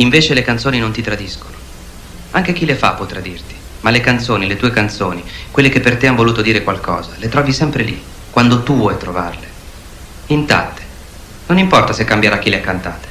Invece le canzoni non ti tradiscono. Anche chi le fa può tradirti, ma le canzoni, le tue canzoni, quelle che per te hanno voluto dire qualcosa, le trovi sempre lì, quando tu vuoi trovarle. Intatte. Non importa se cambierà chi le ha cantate.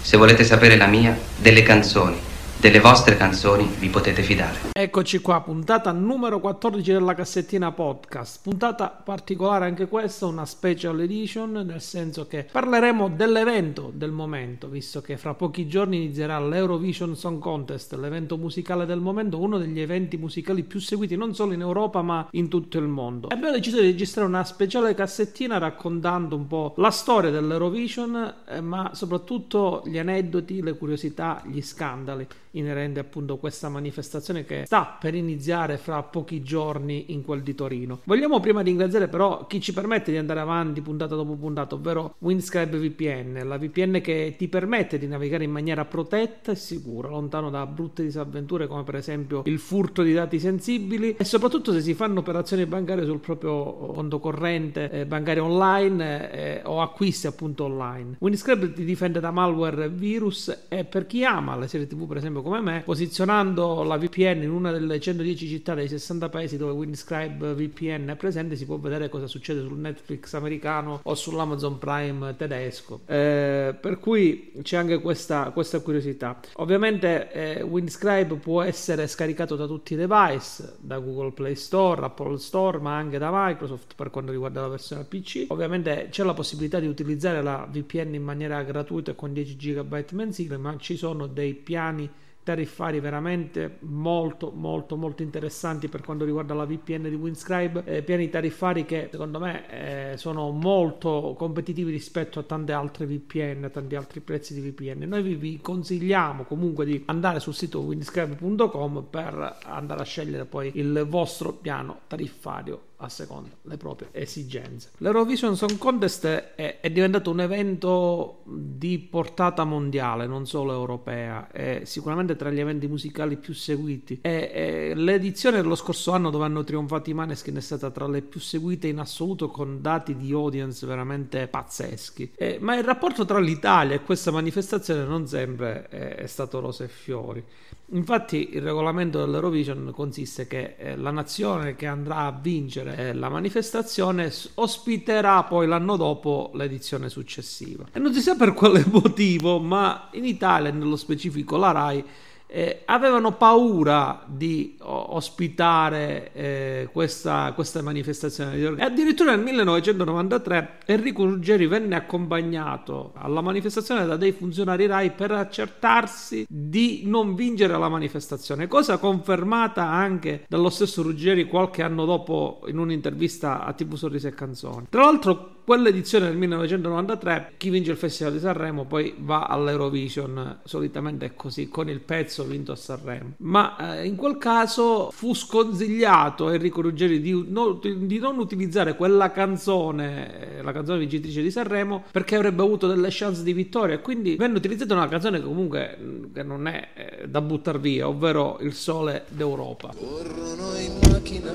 Se volete sapere la mia, delle canzoni, delle vostre canzoni vi potete fidare. Eccoci qua, puntata numero 14 della cassettina podcast. Puntata particolare anche questa, una special edition, nel senso che parleremo dell'evento del momento, visto che fra pochi giorni inizierà l'Eurovision Song Contest, l'evento musicale del momento, uno degli eventi musicali più seguiti non solo in Europa ma in tutto il mondo. Abbiamo deciso di registrare una speciale cassettina raccontando un po' la storia dell'Eurovision, eh, ma soprattutto gli aneddoti, le curiosità, gli scandali inerente appunto a questa manifestazione che sta per iniziare fra pochi giorni in quel di Torino. Vogliamo prima ringraziare però chi ci permette di andare avanti puntata dopo puntata, ovvero Windscribe VPN, la VPN che ti permette di navigare in maniera protetta e sicura, lontano da brutte disavventure come per esempio il furto di dati sensibili e soprattutto se si fanno operazioni bancarie sul proprio conto corrente eh, bancario online eh, o acquisti appunto online. Windscribe ti difende da malware virus e per chi ama le serie tv per esempio esempio come me, posizionando la VPN in una delle 110 città dei 60 paesi dove Windscribe VPN è presente, si può vedere cosa succede sul Netflix americano o sull'Amazon Prime tedesco. Eh, per cui c'è anche questa, questa curiosità. Ovviamente eh, Windscribe può essere scaricato da tutti i device, da Google Play Store, Apple Store, ma anche da Microsoft per quanto riguarda la versione PC. Ovviamente c'è la possibilità di utilizzare la VPN in maniera gratuita con 10 GB mensili, ma ci sono dei piani tariffari veramente molto molto molto interessanti per quanto riguarda la VPN di Windscribe eh, piani tariffari che secondo me eh, sono molto competitivi rispetto a tante altre VPN a tanti altri prezzi di VPN noi vi, vi consigliamo comunque di andare sul sito windscribe.com per andare a scegliere poi il vostro piano tariffario a seconda le proprie esigenze. L'Eurovision Song Contest è, è, diventato un evento di portata mondiale, non solo europea, è sicuramente tra gli eventi musicali più seguiti. E, e l'edizione dello scorso anno dove hanno trionfato i Maneskin è stata tra le più seguite in assoluto con dati di audience veramente pazzeschi. E, ma il rapporto tra l'Italia e questa manifestazione non sempre è, è stato rose e fiori. Infatti il regolamento dell'Eurovision consiste che eh, la nazione che andrà a vincere eh, la manifestazione ospiterà poi l'anno dopo l'edizione successiva. E non si sa per quale motivo, ma in Italia, nello specifico la RAI, eh, avevano paura di ospitare eh, questa, questa, manifestazione. E addirittura nel 1993 Enrico Ruggeri venne accompagnato alla manifestazione da dei funzionari RAI per accertarsi di non vincere la manifestazione cosa confermata anche dallo stesso Ruggeri qualche anno dopo in un'intervista a TV Sorrisi e Canzoni. Tra l'altro quell'edizione del 1993 chi vince il Festival di Sanremo poi va all'Eurovision solitamente è così con il pezzo vinto a Sanremo. Ma eh, in quel caso fu sconsigliato a Enrico Ruggeri di, no, di, non utilizzare quella canzone eh, la canzone vincitrice di Sanremo perché avrebbe avuto delle chance di vittoria. E quindi venne utilizzata una canzone che comunque mm, che non è eh, da buttare via ovvero Il Sole d'Europa. Corrono in macchina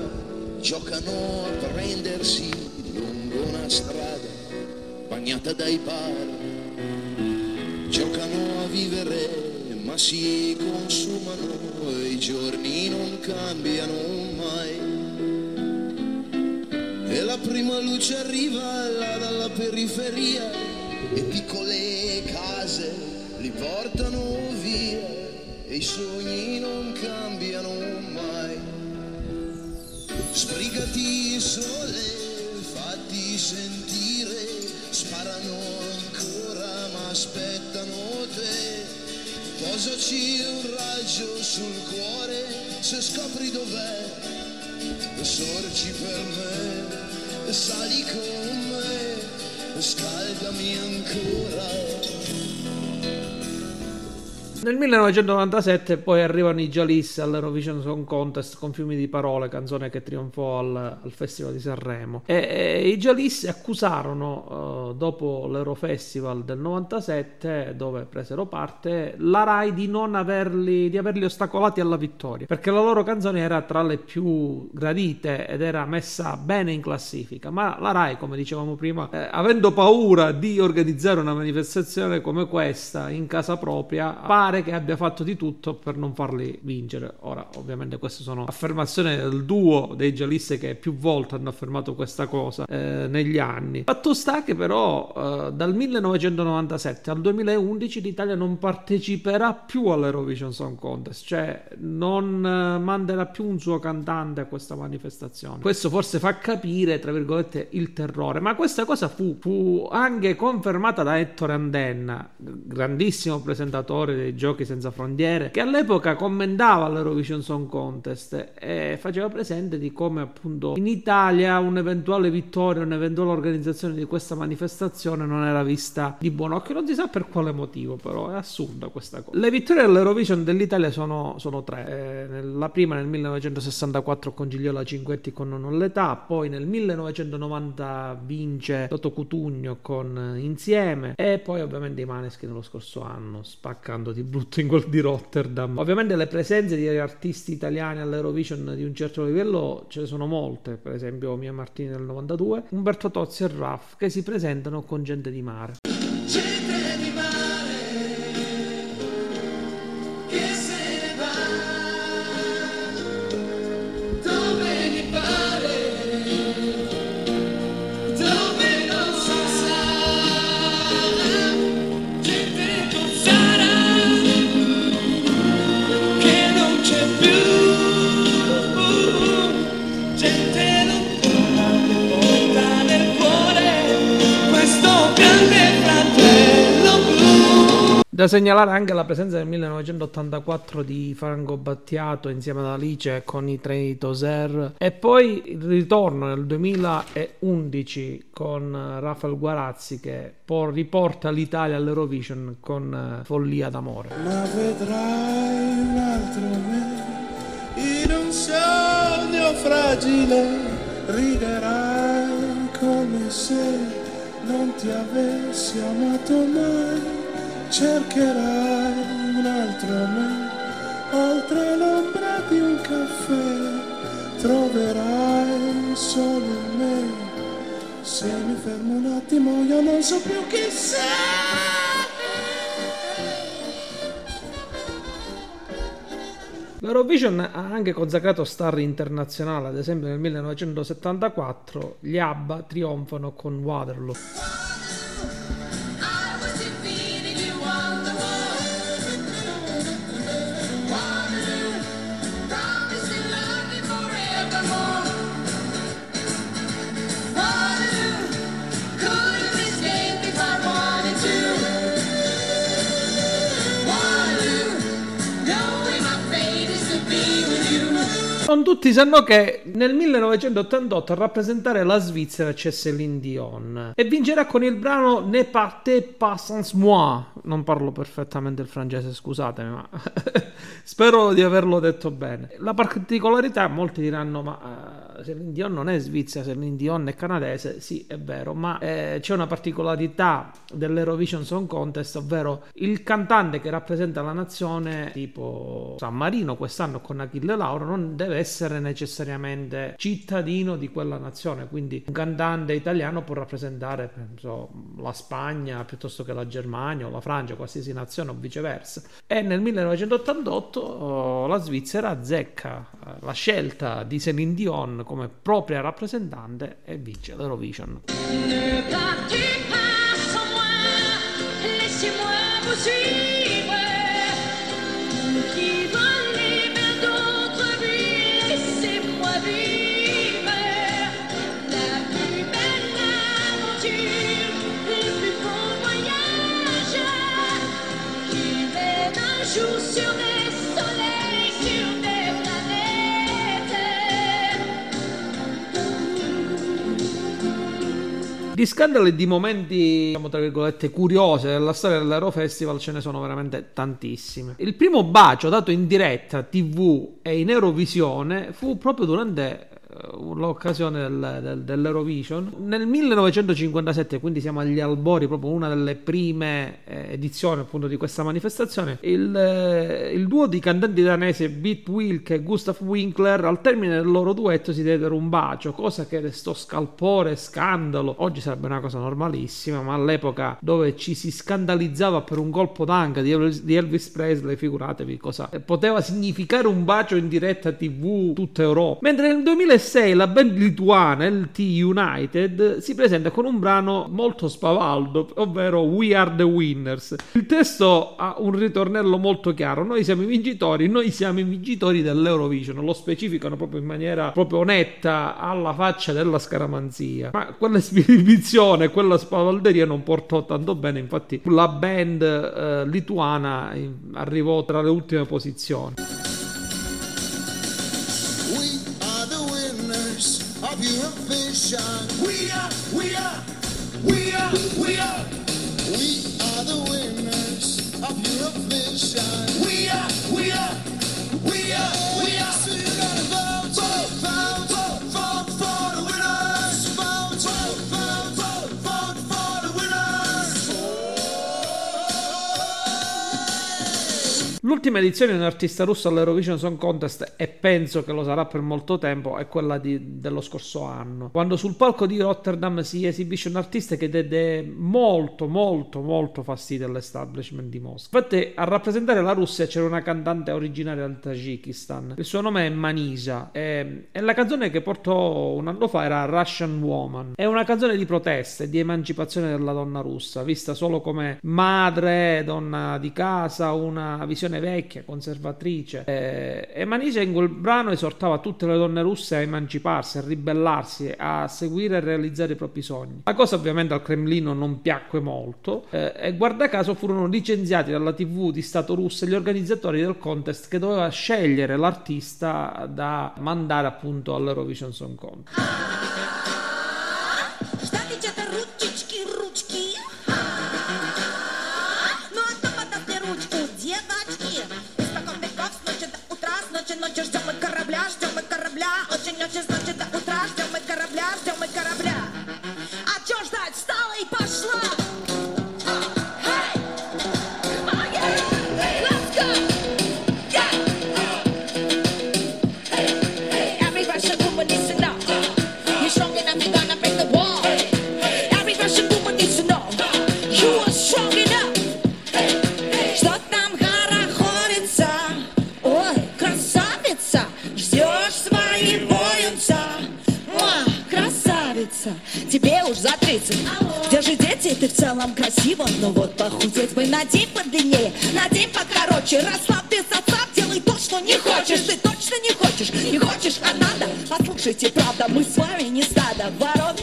giocano a prendersi una strada bagnata dai bar. Giocano a vivere ma si consumano e i giorni non cambiano mai. E la prima luce arriva là dalla periferia e piccole case li portano via e i sogni non cambiano mai. Sbrigati sole sentire, sparano ancora ma aspettano te. Posaci un raggio sul cuore se scopri dov'è, sorgi per me, sali con me, scaldami ancora. Nel 1997 poi arrivano i Jalis all'Eurovision Song Contest con Fiumi di Parole, canzone che trionfò al, al Festival di Sanremo. E, e i Jalis accusarono, uh, dopo l'Eurofestival del 97, dove presero parte, la RAI di non averli, di averli ostacolati alla vittoria, perché la loro canzone era tra le più gradite ed era messa bene in classifica. Ma la RAI, come dicevamo prima, eh, avendo paura di organizzare una manifestazione come questa in casa propria, pare che abbia fatto di tutto per non farli vincere. Ora, ovviamente, queste sono affermazioni del duo dei gialliste che più volte hanno affermato questa cosa eh, negli anni. Fatto sta che, però, eh, dal 1997 al 2011 l'Italia non parteciperà più all'Eurovision Song Contest, cioè non eh, manderà più un suo cantante a questa manifestazione. Questo forse fa capire, tra virgolette, il terrore, ma questa cosa fu, fu anche confermata da Ettore Andenna, grandissimo presentatore dei Giochi Senza Frontiere, che all'epoca commentava l'Eurovision Song Contest e faceva presente di come appunto in Italia un'eventuale vittoria, un'eventuale organizzazione di questa manifestazione non era vista di buon occhio. Non si sa per quale motivo, però è assurda questa cosa. Le vittorie dell'Eurovision dell'Italia sono, sono tre. Eh, la prima nel 1964 con Gigliola Cinquetti con Non l'età, poi nel 1990 vince Toto Cutugno con Insieme e poi ovviamente i Maneschi nello scorso anno spaccando di brutto in quel di Rotterdam. Ovviamente le presenze di artisti italiani all'Eurovision di un certo livello ce ne sono molte, per esempio Mia Martini nel 92, Umberto Tozzi e Raff che si presentano con gente di mare. Da segnalare anche la presenza nel 1984 di Franco Battiato insieme ad Alice con i Treni Toser e poi il ritorno nel 2011 con Rafael Guarazzi che riporta l'Italia all'Eurovision con eh, Follia d'amore. Ma vedrai un altro me. In un sogno fragile, riderai come se non ti avessi amato mai, cercherai un altro me oltre l'ombra di un caffè, troverai solo in me. Se mi fermo un attimo io non so più chi sei. L'Eurovision ha anche consacrato star internazionali, ad esempio nel 1974 gli ABBA trionfano con Waterloo. Non tutti sanno che nel 1988 a rappresentare la Svizzera c'è Céline Dion e vincerà con il brano Ne partez pas sans moi. Non parlo perfettamente il francese, scusatemi, ma spero di averlo detto bene. La particolarità, molti diranno, ma eh, Céline Dion non è svizzera, Céline Dion è canadese, sì è vero, ma eh, c'è una particolarità dell'Eurovision Song Contest, ovvero il cantante che rappresenta la nazione tipo San Marino quest'anno con Achille Lauro non deve essere necessariamente cittadino di quella nazione, quindi un cantante italiano può rappresentare penso, la Spagna piuttosto che la Germania o la Francia, qualsiasi nazione o viceversa. E nel 1988 oh, la Svizzera azzecca eh, la scelta di Céline Dion come propria rappresentante e vince l'Eurovision. Ne Di scandali e di momenti, diciamo, tra virgolette, curiosi della storia dell'Aero Festival ce ne sono veramente tantissime. Il primo bacio dato in diretta TV e in Eurovisione fu proprio durante l'occasione del, del, dell'Eurovision. Nel 1957, quindi siamo agli albori, proprio una delle prime eh, edizioni appunto di questa manifestazione, il, eh, il duo di cantanti danesi Beat Wilk e Gustav Winkler al termine del loro duetto si diedero un bacio, cosa che restò scalpore e scandalo. Oggi sarebbe una cosa normalissima, ma all'epoca dove ci si scandalizzava per un colpo d'anca di Elvis, di Elvis Presley, figuratevi cosa poteva significare un bacio in diretta TV tutta Europa. Mentre nel 2006 la band lituana LT United si presenta con un brano molto spavaldo, ovvero We Are the Winners. Il testo ha un ritornello molto chiaro: noi siamo i vincitori, noi siamo i vincitori dell'Eurovision. Lo specificano proprio in maniera proprio netta alla faccia della scaramanzia. Ma quella quella spavalderia non portò tanto bene. Infatti, la band eh, lituana arrivò tra le ultime posizioni. Eurovision. We are, we are, we are, we are, We are the winners of Eurovision. we are, we are, L'ultima edizione di un artista russo all'Eurovision Song Contest, e penso che lo sarà per molto tempo, è quella di- dello scorso anno. Quando sul palco di Rotterdam si esibisce un artista che diede molto, molto, molto fastidio all'establishment di Mosca. Infatti, a rappresentare la Russia c'era una cantante originaria del Tagikistan. Il suo nome è Manisa e, e la canzone che portò un anno fa era Russian Woman. È una canzone di protesta e di emancipazione della donna russa, vista solo come madre, donna di casa, una visione vecchia, conservatrice. Eh, e Manisa in quel brano esortava tutte le donne russe a emanciparsi, a ribellarsi, a seguire e realizzare i propri sogni. La cosa ovviamente al Cremlino non piacque molto eh, e guarda caso furono licenziati dalla TV di Stato russo gli organizzatori del contest che doveva scegliere l'artista da mandare appunto all'Eurovision Song Contest. ночи ждем мы корабля, ждем мы корабля. Очень-очень с ночи до утра, ждем мы корабля, ждем мы корабля. А чё ждать, встала и пошла. Целом красива Но вот похудеть бы надень подлиннее. Надень покороче. Расслабь без отца Делай то, что не хочешь. Ты точно не хочешь Не хочешь, а надо. Послушайте, правда Мы с вами не стадо. Ворон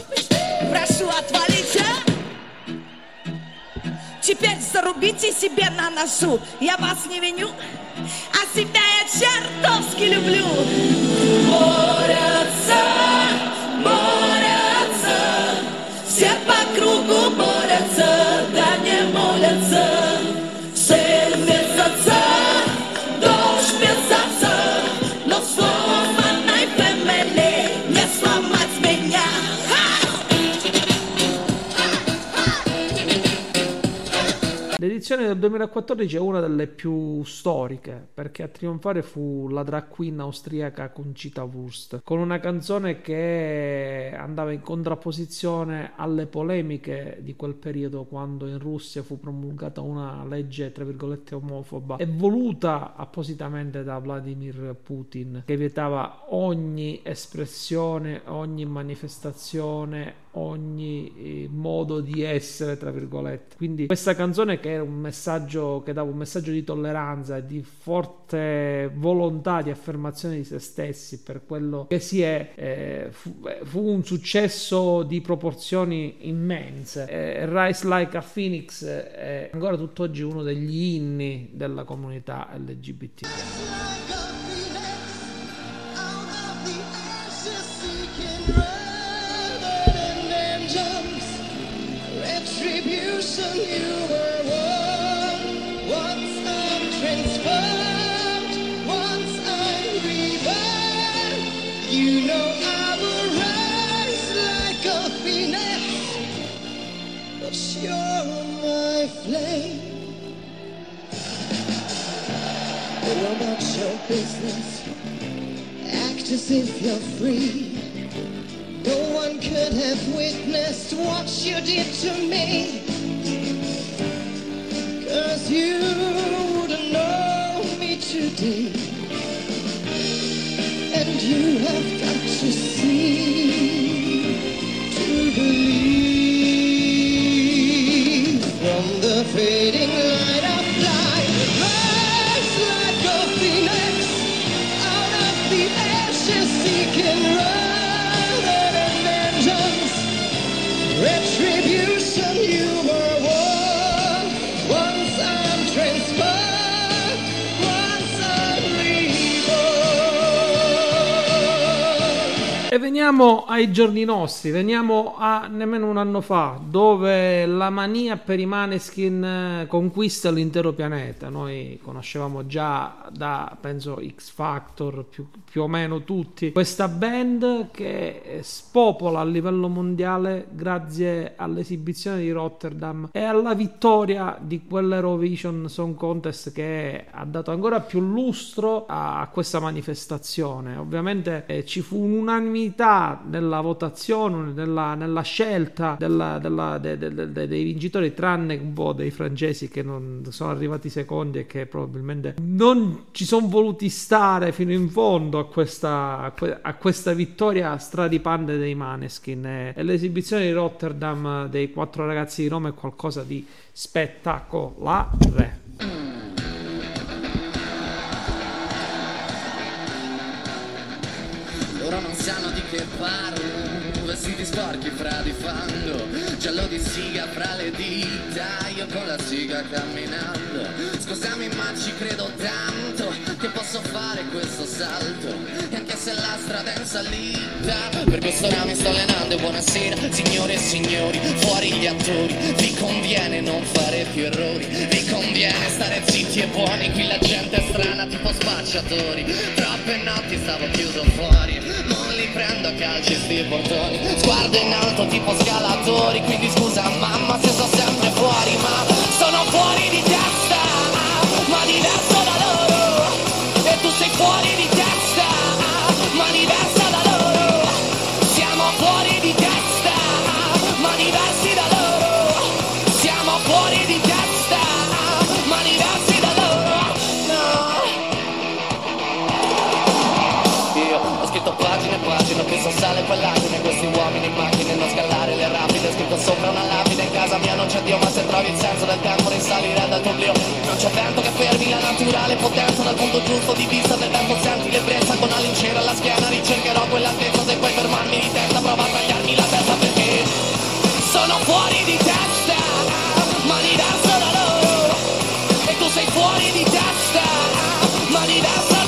Прошу отвалить, а? Теперь зарубите себе на носу. Я вас не виню А себя я чертовски люблю del 2014 è una delle più storiche perché a trionfare fu la drag queen austriaca Concita Wurst con una canzone che andava in contrapposizione alle polemiche di quel periodo quando in Russia fu promulgata una legge tra virgolette omofoba e voluta appositamente da Vladimir Putin che vietava ogni espressione, ogni manifestazione, ogni eh, modo di essere tra virgolette. Quindi questa canzone che era un messaggio che dava un messaggio di tolleranza e di forte volontà di affermazione di se stessi per quello che si è eh, fu, eh, fu un successo di proporzioni immense. Eh, Rise Like a Phoenix è ancora tutt'oggi uno degli inni della comunità LGBT ocean you were one. Once I'm transformed, once I'm reborn, you know I will rise like a phoenix. But you're my flame. What about your business? Act as if you're free. No one could have witnessed what you did to me. Cause you wouldn't know me today. And you have E veniamo ai giorni nostri, veniamo a nemmeno un anno fa, dove la mania per i Maneskin eh, conquista l'intero pianeta. Noi conoscevamo già da, penso, X Factor, più, più o meno tutti, questa band che spopola a livello mondiale grazie all'esibizione di Rotterdam e alla vittoria di quell'Eurovision Song Contest che ha dato ancora più lustro a questa manifestazione. Ovviamente eh, ci fu un'unanimità nella votazione, nella, nella scelta della- della- de- de- de- de- dei vincitori, tranne un po' dei francesi che non sono arrivati secondi e che probabilmente non ci sono voluti stare fino in fondo a questa, a que- a questa vittoria stradipante dei Maneskin. E, e l'esibizione di Rotterdam dei quattro ragazzi di Roma è qualcosa di spettacolare. Parlo, vestiti sporchi fra di fango, giallo di siga fra le dita, io con la siga camminando. Scusami ma ci credo tanto che posso fare questo salto, e anche se la strada è in salita, per questo ora mi sto allenando. E buonasera, signore e signori, fuori gli attori, vi conviene non fare più errori, vi conviene stare zitti e buoni, qui la gente è strana tipo spacciatori, troppe notti stavo chiuso fuori, prendo a calci sti portoni, sguardo in alto tipo scalatori, quindi scusa mamma se sto sempre fuori, ma sono fuori di testa, ma diverso da loro, e tu sei fuori di sale poi Questi uomini in macchine, non scalare le rapide scritto sopra una lapide, in casa mia non c'è Dio Ma se trovi il senso del tempo risalire dal tuo oblio. Non c'è vento che fermi la naturale potenza Dal punto giusto di vista del tempo senti l'ebbrezza Con la lincera alla schiena ricercherò quell'altezza Se puoi fermarmi di testa prova a tagliarmi la testa perché Sono fuori di testa, ma diverso da loro E tu sei fuori di testa, ma diversa da loro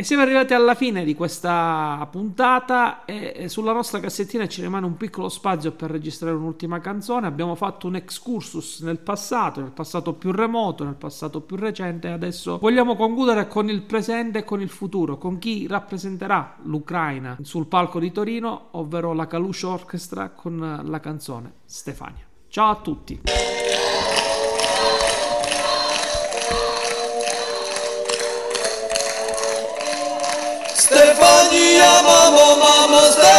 E siamo arrivati alla fine di questa puntata e sulla nostra cassettina ci rimane un piccolo spazio per registrare un'ultima canzone. Abbiamo fatto un excursus nel passato, nel passato più remoto, nel passato più recente e adesso vogliamo concludere con il presente e con il futuro, con chi rappresenterà l'Ucraina sul palco di Torino, ovvero la Kalush Orchestra con la canzone Stefania. Ciao a tutti! amamos, amamos.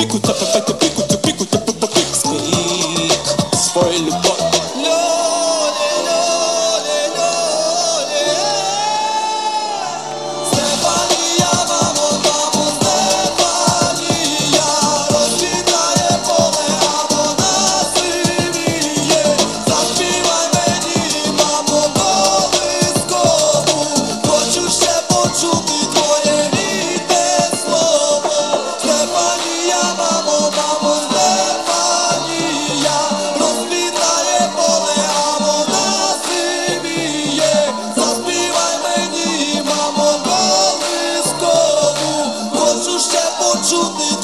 écoute, ça peut pas truth is